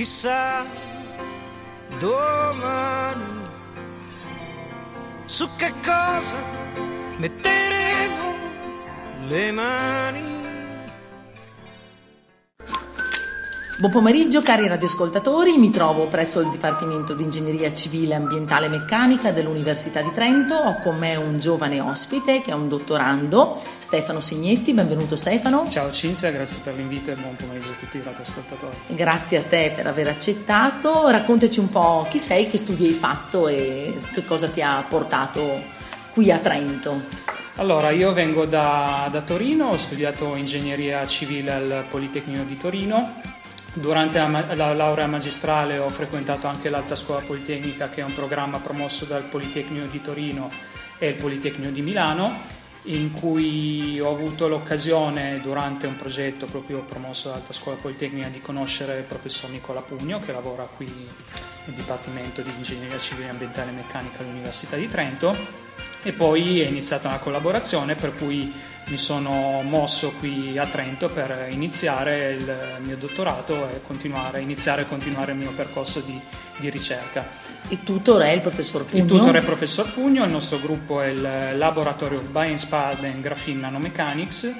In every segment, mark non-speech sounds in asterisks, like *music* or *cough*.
chissà domani su che cosa metteremo le mani. Buon pomeriggio cari radioascoltatori, mi trovo presso il Dipartimento di Ingegneria Civile Ambientale e Meccanica dell'Università di Trento, ho con me un giovane ospite che è un dottorando, Stefano Signetti, benvenuto Stefano. Ciao Cinzia, grazie per l'invito e buon pomeriggio a tutti i radioascoltatori. Grazie a te per aver accettato, raccontaci un po' chi sei, che studi hai fatto e che cosa ti ha portato qui a Trento. Allora, io vengo da, da Torino, ho studiato ingegneria civile al Politecnico di Torino Durante la, la, laurea magistrale ho frequentato anche l'Alta Scuola Politecnica, che è un programma promosso dal Politecnico di Torino e il Politecnico di Milano, in cui ho avuto l'occasione, durante un progetto proprio promosso dall'Alta Scuola Politecnica, di conoscere il professor Nicola Pugno, che lavora qui nel Dipartimento di Ingegneria Civile Ambientale e Meccanica all'Università di Trento e poi è iniziata una collaborazione per cui mi sono mosso qui a Trento per iniziare il mio dottorato e continuare, iniziare e continuare il mio percorso di, di ricerca. Il tutor è il professor Pugno? Il tutor è il professor Pugno, il nostro gruppo è il Laboratory of Bioinspired and Graphene Nanomechanics.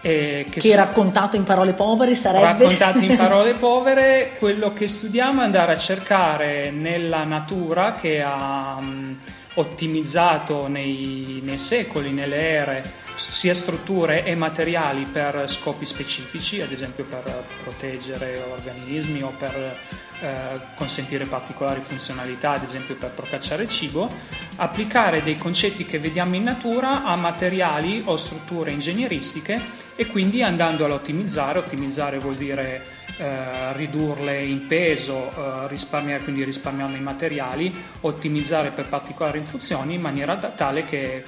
Eh, che, che raccontato in parole povere sarebbe? Raccontato in *laughs* parole povere, quello che studiamo è andare a cercare nella natura che ha mh, ottimizzato nei, nei secoli, nelle ere, sia strutture e materiali per scopi specifici, ad esempio per proteggere organismi o per eh, consentire particolari funzionalità, ad esempio per procacciare cibo, applicare dei concetti che vediamo in natura a materiali o strutture ingegneristiche e quindi andando a ottimizzare, ottimizzare vuol dire eh, ridurle in peso, eh, risparmiare, quindi risparmiando i materiali, ottimizzare per particolari funzioni in maniera tale che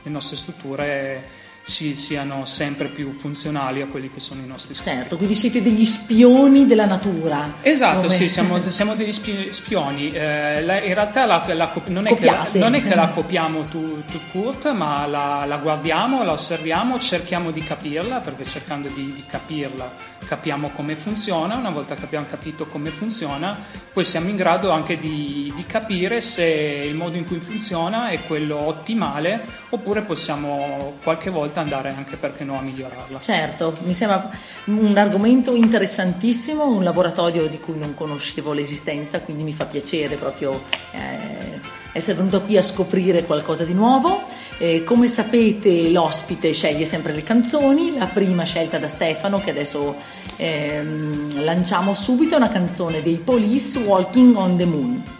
le nostre strutture si, siano sempre più funzionali a quelli che sono i nostri scopi. Certo, quindi siete degli spioni della natura. Esatto, come... sì, siamo, *laughs* siamo, degli spioni. Eh, la, in realtà la, la, non, è la, non, è che la, *laughs* copiamo tu, court, ma la, guardiamo, la osserviamo, cerchiamo di capirla, perché cercando di, di capirla capiamo come funziona, una volta che abbiamo capito come funziona, poi siamo in grado anche di, di, capire se il modo in cui funziona è quello ottimale oppure possiamo qualche volta andare anche perché no a migliorarla. Certo, mi sembra un argomento interessantissimo, un laboratorio di cui non conoscevo l'esistenza, quindi mi fa piacere proprio eh, essere venuto qui a scoprire qualcosa di nuovo. Eh, come sapete l'ospite sceglie sempre le canzoni, la prima scelta da Stefano che adesso ehm, lanciamo subito è una canzone dei Police Walking on the Moon.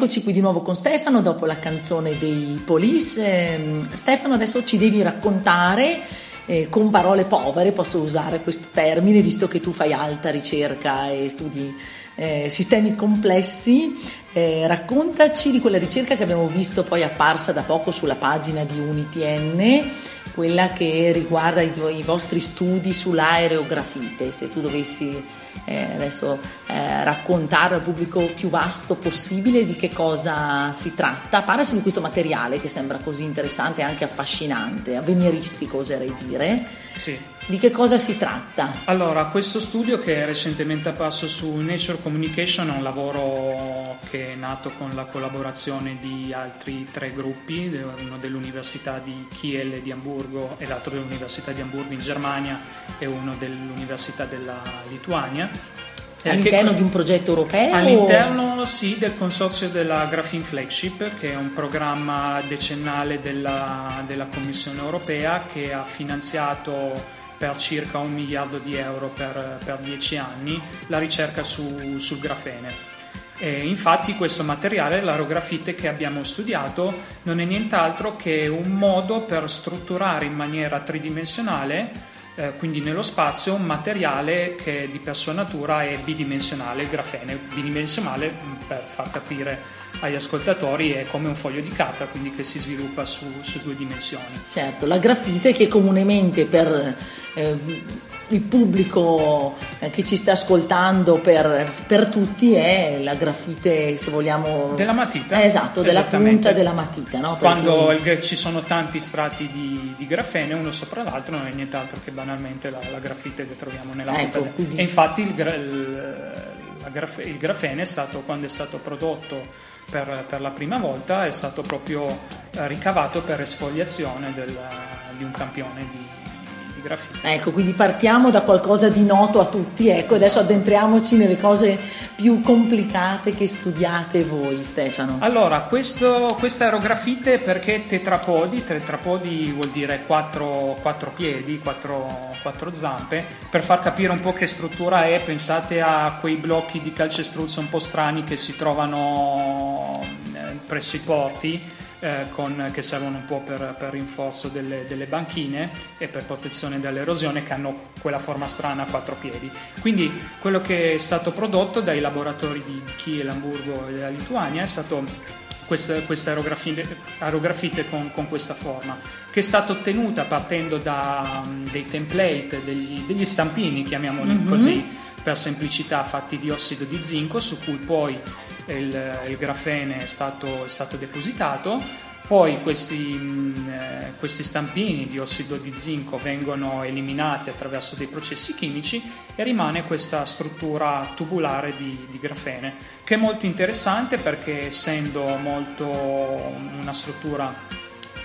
Eccoci qui di nuovo con Stefano dopo la canzone dei Police. Ehm, Stefano, adesso ci devi raccontare eh, con parole povere, posso usare questo termine, visto che tu fai alta ricerca e studi eh, sistemi complessi. Eh, raccontaci di quella ricerca che abbiamo visto poi apparsa da poco sulla pagina di UniTN quella che riguarda i, i vostri studi sull'aerografite, se tu dovessi eh, adesso eh, raccontare al pubblico più vasto possibile di che cosa si tratta. Parlaci di questo materiale che sembra così interessante e anche affascinante, avveniristico oserei dire. Sì. Di che cosa si tratta? Allora, questo studio che è recentemente apparso su Nature Communication è un lavoro che è nato con la collaborazione di altri tre gruppi, uno dell'Università di Kiel di Amburgo e l'altro dell'Università di Amburgo in Germania e uno dell'Università della Lituania. All'interno di un progetto europeo? All'interno sì, del consorzio della Graphene Flagship, che è un programma decennale della, della Commissione europea che ha finanziato per circa un miliardo di euro per, per dieci anni la ricerca su, sul grafene. E infatti questo materiale, l'aerografite che abbiamo studiato, non è nient'altro che un modo per strutturare in maniera tridimensionale eh, quindi nello spazio un materiale che di per sua natura è bidimensionale, il grafene. Bidimensionale, mm, per far capire agli ascoltatori, è come un foglio di carta, quindi che si sviluppa su, su due dimensioni. Certo, la grafite che comunemente per... Eh, il pubblico eh, che ci sta ascoltando per, per, tutti è la grafite, se vogliamo... Della matita. Eh, esatto, della punta della matita. No? Quando cui... ci sono tanti strati di, di, grafene uno sopra l'altro non è nient'altro che banalmente la, la grafite che troviamo nella ecco, punta. Quindi... E infatti il, il, graf, il, grafene è stato, quando è stato prodotto per, per, la prima volta, è stato proprio eh, ricavato per esfoliazione del, di un campione di graffiti. Ecco, quindi partiamo da qualcosa di noto a tutti, ecco, adesso addentriamoci nelle cose più complicate che studiate voi, Stefano. Allora, questo, questa aerografite perché tetrapodi, tetrapodi vuol dire quattro, quattro piedi, quattro, quattro, zampe, per far capire un po' che struttura è, pensate a quei blocchi di calcestruzzo un po' strani che si trovano eh, presso i porti eh, con, che servono un po' per, per rinforzo delle, delle, banchine e per protezione dall'erosione che hanno quella forma strana a quattro piedi. Quindi quello che è stato prodotto dai laboratori di Kiel, Hamburgo e della Lituania è stato questa, questa aerografite con, con, questa forma, che è stata ottenuta partendo da um, dei template, degli, degli, stampini, chiamiamoli mm-hmm. così, per semplicità, fatti di ossido di zinco, su cui poi il, il grafene è stato, è stato, depositato, poi questi, eh, questi, stampini di ossido di zinco vengono eliminati attraverso dei processi chimici e rimane questa struttura tubulare di, di grafene, che è molto interessante perché essendo molto una struttura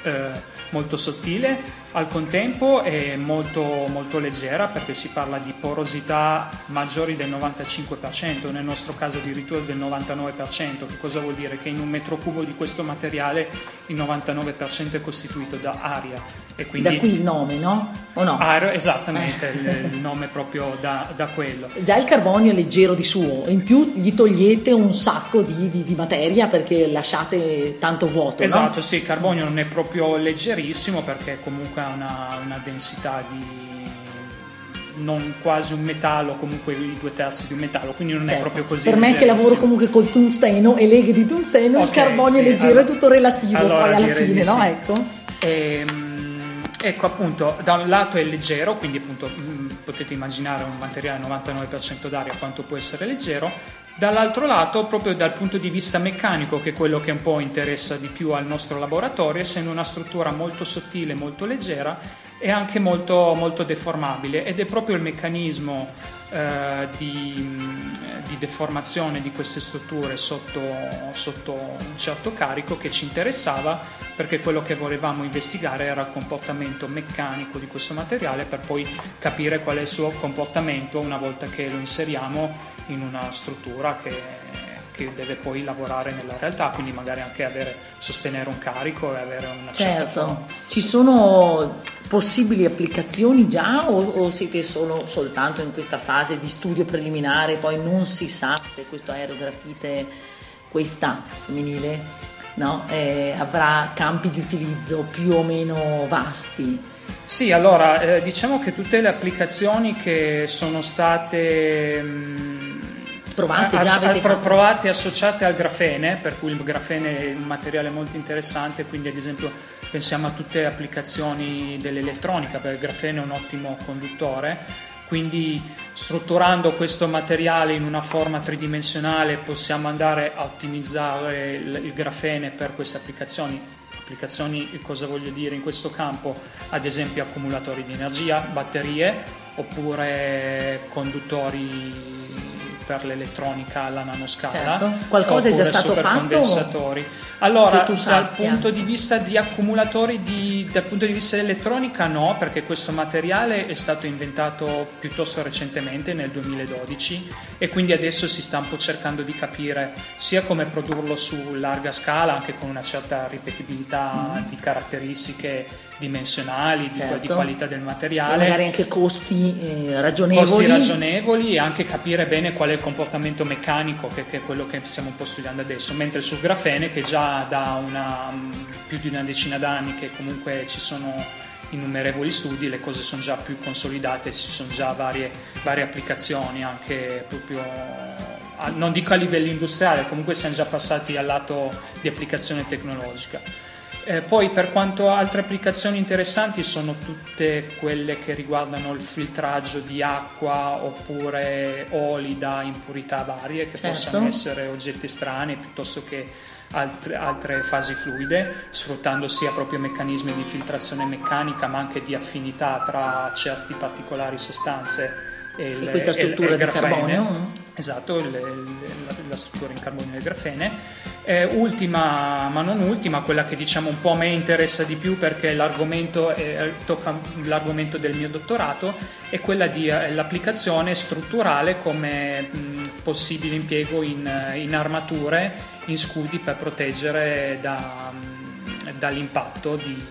eh, molto sottile al contempo è molto, molto leggera perché si parla di porosità maggiori del 95%, nel nostro caso addirittura del 99%. Che cosa vuol dire? Che in un metro cubo di questo materiale il 99% è costituito da aria. E quindi da qui il nome, no? O no? Aria, esattamente, il, il, nome proprio da, da, quello. Già il carbonio è leggero di suo, in più gli togliete un sacco di, di, di materia perché lasciate tanto vuoto. Esatto, no? sì, il carbonio non è proprio leggerissimo perché comunque ha una, una densità di non quasi un metallo, comunque i due terzi di un metallo, quindi non certo. è proprio così. Per me che lavoro comunque col tungsteno e leghe di tungsteno, okay, il carbonio sì, leggero allora, è tutto relativo allora poi alla fine, no? Sì. Ecco. E, ehm, ecco appunto, da un lato è leggero, quindi appunto mm, potete immaginare un materiale 99% d'aria quanto può essere leggero, Dall'altro lato, proprio dal punto di vista meccanico, che è quello che un po' interessa di più al nostro laboratorio, essendo una struttura molto sottile, molto leggera e anche molto, molto deformabile ed è proprio il meccanismo eh, di, di, deformazione di queste strutture sotto, sotto un certo carico che ci interessava perché quello che volevamo investigare era il comportamento meccanico di questo materiale per poi capire qual è il suo comportamento una volta che lo inseriamo in una struttura che, che, deve poi lavorare nella realtà, quindi magari anche avere, sostenere un carico e avere una certa certo. Ci sono possibili applicazioni già o, o, siete solo soltanto in questa fase di studio preliminare, poi non si sa se questo aerografite, questa femminile, no, eh, avrà campi di utilizzo più o meno vasti? Sì, allora eh, diciamo che tutte le applicazioni che sono state mh, provate già avete provate associate al grafene, per cui il grafene è un materiale molto interessante, quindi ad esempio pensiamo a tutte le applicazioni dell'elettronica, perché il grafene è un ottimo conduttore, quindi strutturando questo materiale in una forma tridimensionale possiamo andare a ottimizzare il grafene per queste applicazioni. Applicazioni, cosa voglio dire in questo campo? Ad esempio accumulatori di energia, batterie oppure conduttori per l'elettronica alla nanoscala. Certo. Qualcosa è già stato fatto? supercondensatori. Allora, dal punto di vista di accumulatori, di- dal punto di vista dell'elettronica no, perché questo materiale è stato inventato piuttosto recentemente, nel 2012, e quindi adesso si sta un po' cercando di capire sia come produrlo su larga scala, anche con una certa ripetibilità di caratteristiche dimensionali, di, Certo. di qualità del E materiale magari anche costi eh, ragionevoli. costi ragionevoli e anche capire bene qual è il comportamento meccanico che, che è quello che stiamo un po' studiando adesso mentre sul grafene che già da una, mm, più di una decina d'anni che comunque ci sono innumerevoli studi le cose sono già più consolidate ci sono già varie, varie applicazioni anche proprio non dico a livello industriale comunque siamo già passati al lato di applicazione tecnologica eh, poi per quanto altre applicazioni interessanti sono tutte quelle che riguardano il filtraggio di acqua oppure oli da impurità varie che Certo. possono essere oggetti strani piuttosto che altre, altre fasi fluide, sfruttando sia proprio meccanismi di filtrazione meccanica ma anche di affinità tra certi particolari sostanze e, E questa e il- e struttura di grafene. carbonio? Esatto, il- il- la, la struttura in carbonio del grafene. Eh, ultima, ma non ultima, quella che diciamo un po' a me interessa di più perché l'argomento è- tocca l'argomento del mio dottorato, è quella di eh, strutturale come mh, possibile impiego in, eh, in armature, in scudi per proteggere da, mh, dall'impatto di,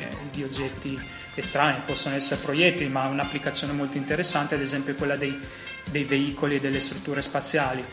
eh, di oggetti estranei, possono essere proiettili, ma un'applicazione molto interessante ad esempio quella dei, dei veicoli e delle strutture spaziali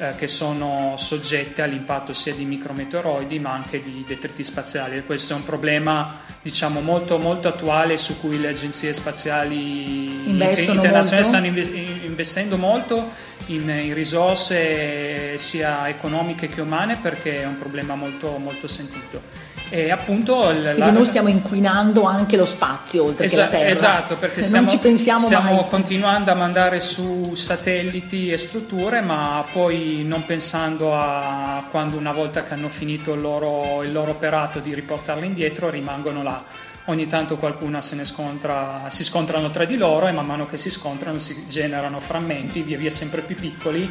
eh, che sono soggette all'impatto sia di micrometeoroidi ma anche di detriti spaziali questo è un problema diciamo molto, molto attuale su cui le agenzie spaziali Investono internazionali molto? stanno inve- investendo molto in, in risorse sia economiche che umane perché è un problema molto, molto sentito e appunto il- Quindi la- noi stiamo inquinando anche lo spazio oltre Esa- che la Terra. Esatto, perché non stiamo, ci pensiamo stiamo mai. continuando a mandare su satelliti e strutture, ma poi non pensando a quando una volta che hanno finito il loro, il loro operato di riportarli indietro rimangono là. Ogni tanto qualcuna se ne scontra, si scontrano tra di loro e man mano che si scontrano si generano frammenti via via sempre più piccoli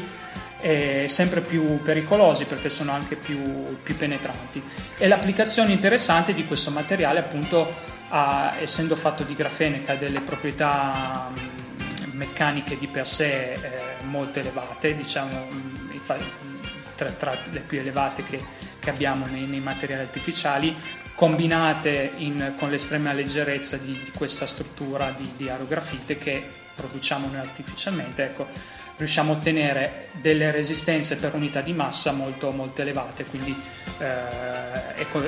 e sempre più pericolosi perché sono anche più, più penetranti. E l'applicazione interessante di questo materiale appunto ha- essendo fatto di grafene che ha delle proprietà mh, meccaniche di per sé eh, molto elevate, diciamo infa- tra, tra le più elevate che, che abbiamo nei, nei materiali artificiali, combinate in- con l'estrema leggerezza di, di questa struttura di, di aerografite che produciamo noi artificialmente, ecco, riusciamo a ottenere delle resistenze per unità di massa molto, molto elevate, quindi eh, è co-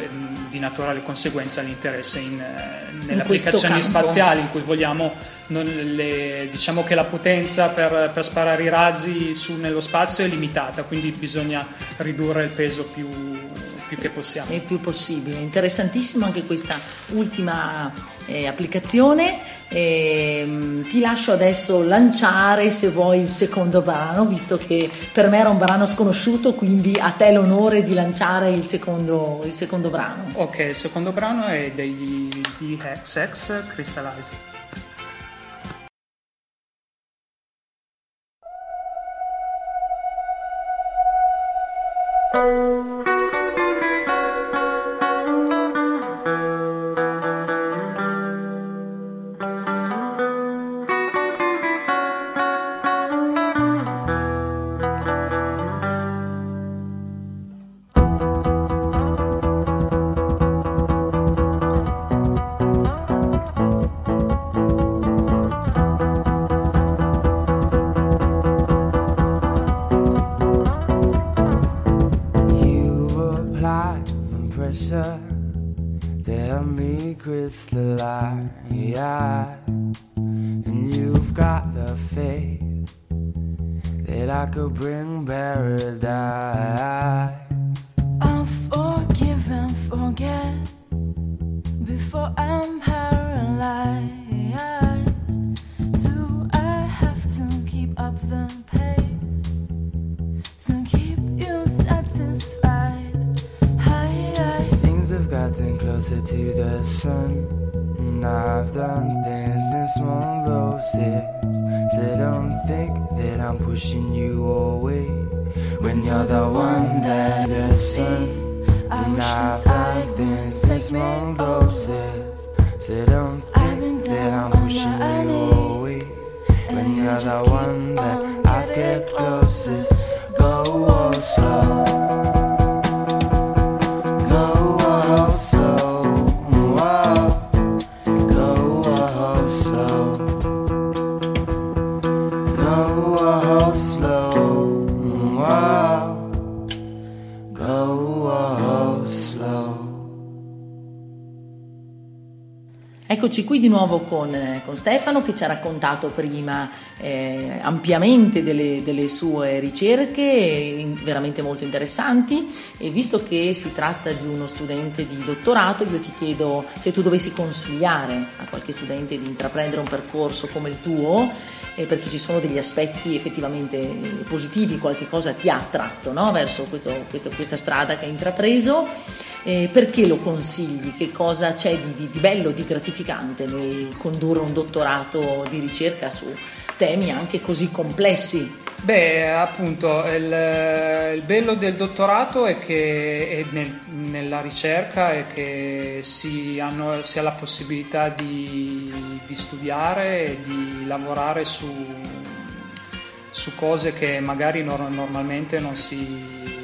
di naturale conseguenza l'interesse in, eh, nelle applicazioni spaziali in cui vogliamo, le- diciamo che la potenza per, per sparare i razzi su, nello spazio è limitata, quindi bisogna ridurre il peso più, più che possiamo. il più possibile. Interessantissima anche questa ultima eh, applicazione. Ehm, ti lascio adesso lanciare se vuoi il secondo brano, visto che per me era un brano sconosciuto, quindi a te l'onore di lanciare il secondo, il secondo brano. Ok, il secondo brano è degli DXX Crystallized. Me crystalline, and you've got the faith that I could bring paradise. To the sun. And I've done things in small doses. So don't think that I'm pushing you away. When you're the one that the sun. And I've done things in small doses. So don't think that I'm pushing you away. When you you're the one that I get closest. Go oh, slow. Eccoci qui di nuovo con, eh, con Stefano che ci ha raccontato prima eh, ampiamente delle, delle sue ricerche, veramente molto interessanti e visto che si tratta di uno studente di dottorato io ti chiedo se tu dovessi consigliare a qualche studente di intraprendere un percorso come il tuo, eh, perché ci sono degli aspetti effettivamente eh, positivi, qualche cosa ti ha attratto no? verso questo- questo- questa strada che hai intrapreso. Eh, perché lo consigli? Che cosa c'è di, di- di bello, di gratificante nel condurre un dottorato di ricerca su temi anche così complessi? Beh, appunto, il, il bello del dottorato è che è nel- nella ricerca è che si, hanno, si ha la possibilità di, di studiare e di lavorare su, su cose che magari nor- normalmente non si,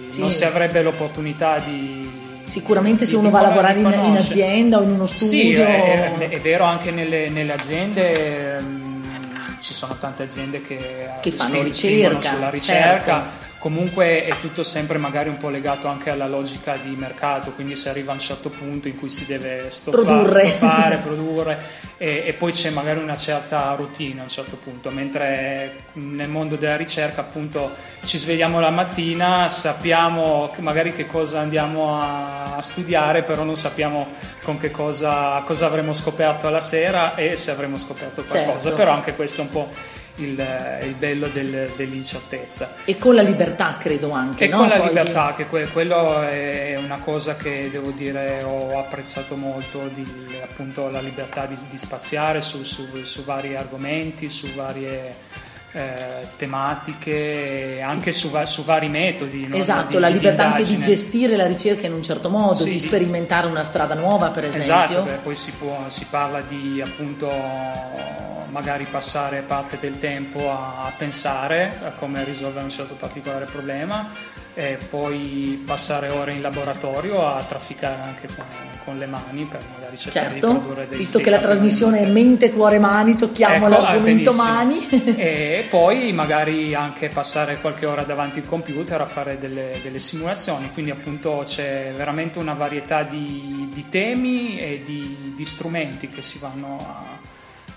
Sì. non si avrebbe l'opportunità di... Sicuramente se uno va a lavorare in, in azienda o in uno studio... Sì, è, è- è vero anche nelle, nelle aziende. ehm, Ci sono tante aziende che, Che fanno ricerca, sulla ricerca. certo. Comunque è tutto sempre magari un po' legato anche alla logica di mercato, quindi si arriva a un certo punto in cui si deve stoppare, Produrre. stoppare, *laughs* produrre e, e poi c'è magari una certa routine a un certo punto, mentre nel mondo della ricerca appunto ci svegliamo la mattina, sappiamo magari che cosa andiamo a, a studiare, però non sappiamo con che cosa, cosa avremo scoperto alla sera e se avremo scoperto qualcosa, Certo. però anche questo è un po' il, il bello del- dell'incertezza. E con la libertà credo anche, E no? con la Poi- libertà, che que- quello è una cosa che devo dire ho apprezzato molto, di, appunto la libertà di, di spaziare su, su- su vari argomenti, su varie eh, tematiche, anche su, va- su vari metodi. no? Esatto, Di- la di libertà anche di gestire la ricerca in un certo modo, Sì, di di- sperimentare una strada nuova per esempio. Esatto, beh, poi si, può- si parla di appunto magari passare parte del tempo a, a pensare a come risolvere un certo particolare problema e poi passare ore in laboratorio a trafficare anche con, con le mani per magari cercare di Certo, produrre dei visto che la trasmissione è mente, cuore, mani, tocchiamo Ecco, ah, l'argomento mani. *laughs* e poi magari anche passare qualche ora davanti al computer a fare delle, delle simulazioni, quindi appunto c'è veramente una varietà di, di temi e di, di strumenti che si vanno a,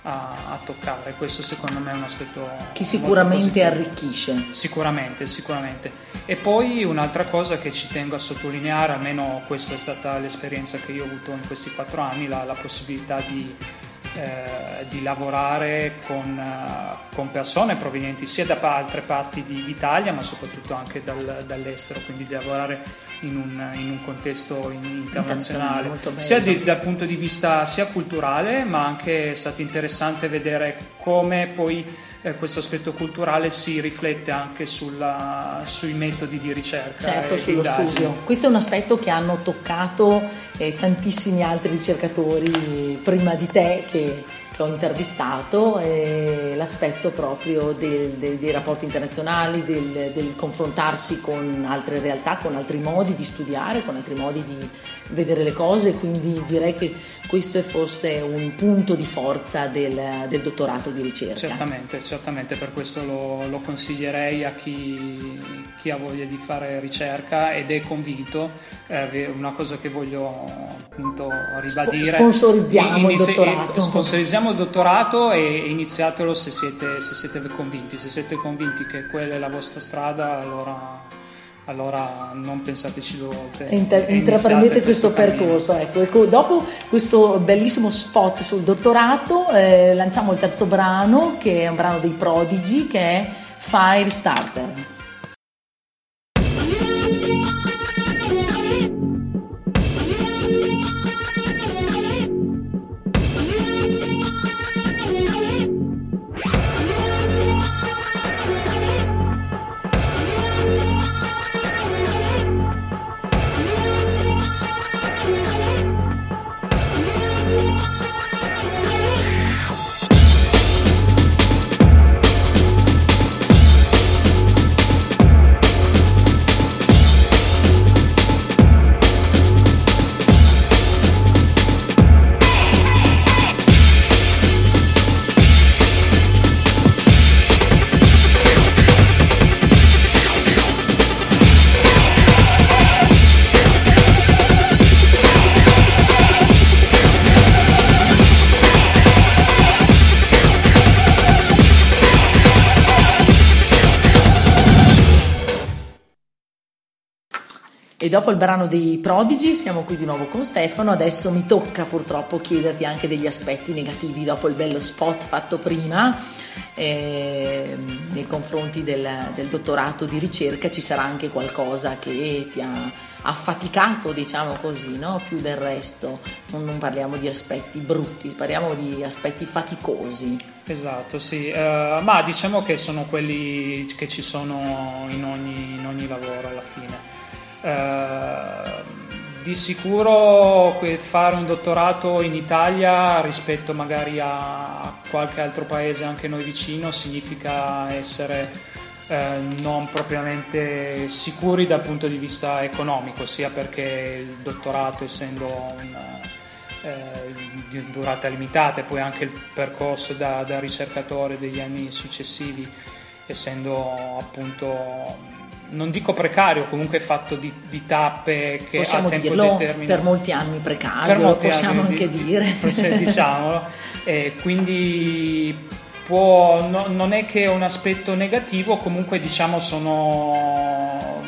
a- a toccare, questo secondo me è un aspetto che sicuramente arricchisce. Sicuramente, sicuramente. E poi un'altra cosa che ci tengo a sottolineare, almeno questa è stata l'esperienza che io ho avuto in questi quattro anni, la, la possibilità di, eh, di lavorare con, eh, con persone provenienti sia da altre parti di- d'Italia, ma soprattutto anche dal- dall'estero, quindi di lavorare in un, in un contesto in- internazionale, sia di- dal punto di vista sia culturale, ma anche è stato interessante vedere come poi eh, questo aspetto culturale si riflette anche sulla- sui metodi di ricerca Certo, sullo indagine. studio. Questo è un aspetto che hanno toccato eh, tantissimi altri ricercatori prima di te che, che ho intervistato, eh, l'aspetto proprio del- dei- dei rapporti internazionali, del, del confrontarsi con altre realtà, con altri modi di studiare, con altri modi di, vedere le cose, quindi direi che questo è forse un punto di forza del, del dottorato di ricerca. Certamente, certamente per questo lo, lo consiglierei a chi, chi, ha voglia di fare ricerca ed è convinto. Eh, una cosa che voglio appunto ribadire. Sponsorizziamo Inizi- il dottorato. Sponsorizziamo il dottorato e iniziatelo se siete, se siete convinti. Se siete convinti che quella è la vostra strada, allora allora non pensateci due volte. Inter- intraprendete questo, questo percorso. Ecco. ecco. dopo questo bellissimo spot sul dottorato, eh, lanciamo il terzo brano, che è un brano dei prodigi, che è Fire Starter. Dopo il brano dei prodigi siamo qui di nuovo con Stefano, adesso mi tocca purtroppo chiederti anche degli aspetti negativi dopo il bello spot fatto prima eh, nei confronti del, del, dottorato di ricerca ci sarà anche qualcosa che ti ha affaticato diciamo così, no? più del resto, non, non, parliamo di aspetti brutti, parliamo di aspetti faticosi. Esatto, sì, uh, ma diciamo che sono quelli che ci sono in ogni, in ogni lavoro alla fine. Eh, di sicuro fare un dottorato in Italia rispetto magari a qualche altro paese anche noi vicino significa essere eh, non propriamente sicuri dal punto di vista economico, sia perché il dottorato essendo un, eh, di durata limitata e poi anche il percorso da, da ricercatore degli anni successivi essendo appunto non dico precario, comunque fatto di, di tappe che possiamo a tempo dirlo determinato. per molti anni precario, per molti possiamo anni anche di, dire. Se, *laughs* diciamolo. e quindi può, no, non è che è un aspetto negativo, comunque diciamo sono,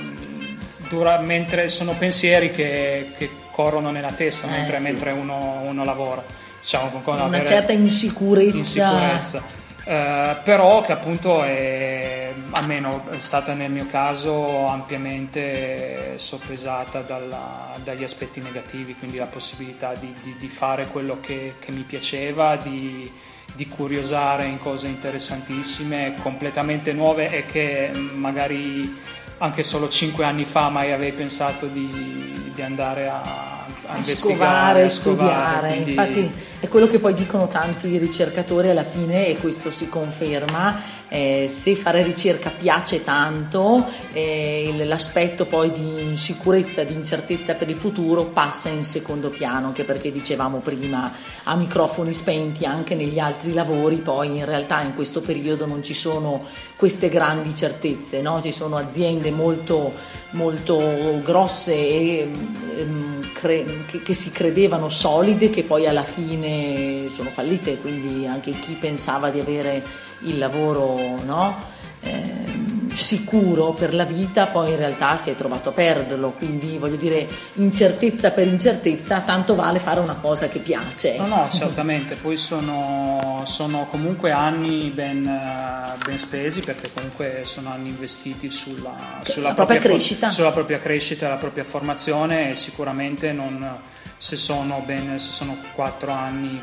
dura, mentre sono pensieri che, che corrono nella testa eh, mentre, sì. mentre uno, uno, lavora. Diciamo, una certa insicurezza. insicurezza. Uh, però che appunto è, almeno è stata nel mio caso ampiamente soppesata dalla, dagli aspetti negativi, quindi la possibilità di, di, di fare quello che, che, mi piaceva, di, di curiosare in cose interessantissime, completamente nuove e che magari anche solo cinque anni fa mai avevi pensato di, di andare a, a, a scovare, a studiare. Quindi... Infatti è quello che poi dicono tanti ricercatori alla fine e questo si conferma eh, se fare ricerca piace tanto, eh, l'aspetto poi di insicurezza, di incertezza per il futuro passa in secondo piano, anche perché dicevamo prima a microfoni spenti anche negli altri lavori, poi in realtà in questo periodo non ci sono queste grandi certezze, no? ci sono aziende molto, molto grosse e ehm, cre- che, che si credevano solide che poi alla fine sono fallite, quindi anche chi pensava di avere il lavoro no? eh, sicuro per la vita, poi in realtà si è trovato a perderlo, quindi voglio dire incertezza per incertezza, tanto vale fare una cosa che piace. No, no, certamente, poi sono, sono comunque anni ben, ben, spesi perché comunque sono anni investiti sulla, sulla propria, propria, crescita. For, sulla propria crescita, la propria formazione e sicuramente non se sono, ben, se sono quattro anni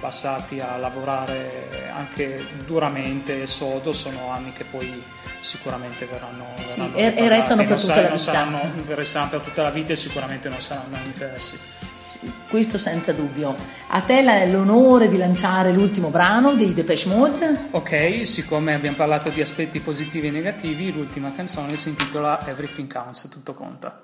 passati a lavorare anche duramente e sodo, sono anni che poi sicuramente verranno, verranno sì, e, restano per tutta la vita. Saranno, resteranno per tutta la vita e sicuramente non saranno interessi. Sì, questo senza dubbio. A te l'onore di lanciare l'ultimo brano dei Depeche Mode. Ok, siccome abbiamo parlato di aspetti positivi e negativi, l'ultima canzone si intitola Everything Counts, tutto conta.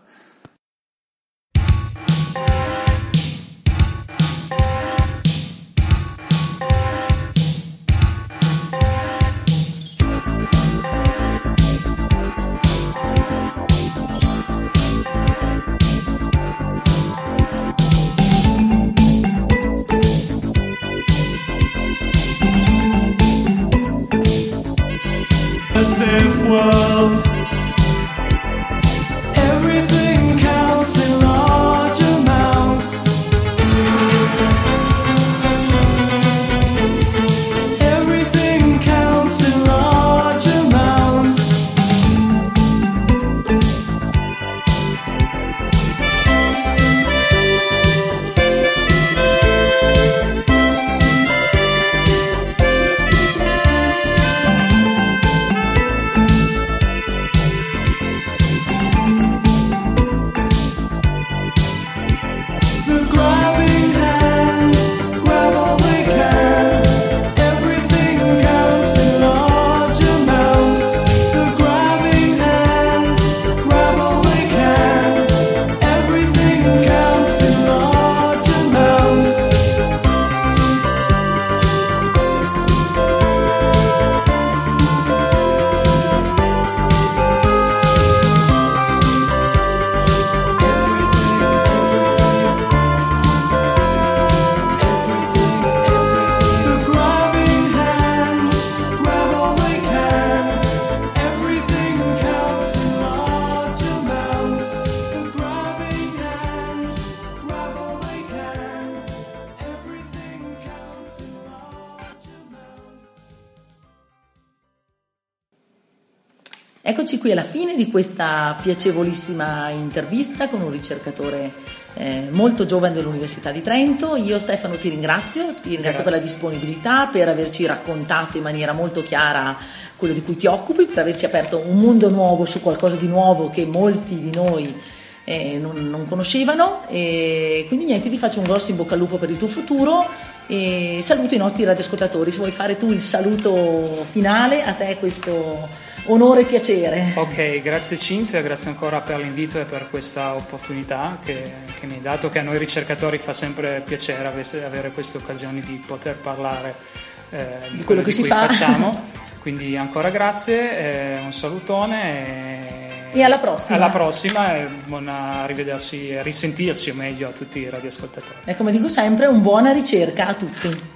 Qui alla fine di questa piacevolissima intervista con un ricercatore eh, molto giovane dell'Università di Trento. Io Stefano ti ringrazio, ti ringrazio per la Grazie. disponibilità, per averci raccontato in maniera molto chiara quello di cui ti occupi, per averci aperto un mondo nuovo su qualcosa di nuovo che molti di noi eh, non, non conoscevano. E quindi niente, ti faccio un grosso in bocca al lupo per il tuo futuro e saluto i nostri radioascoltatori. Se vuoi fare tu il saluto finale, a te questo onore e piacere. Ok, grazie Cinzia, grazie ancora per l'invito e per questa opportunità che, che mi hai dato, che a noi ricercatori fa sempre piacere avere queste occasioni di poter parlare eh, di, quello che di si fa. facciamo. *laughs* Quindi ancora grazie, eh, un salutone E alla prossima. Alla prossima e buona rivederci e risentirci o meglio a tutti i radioascoltatori. E come dico sempre, un buona ricerca a tutti.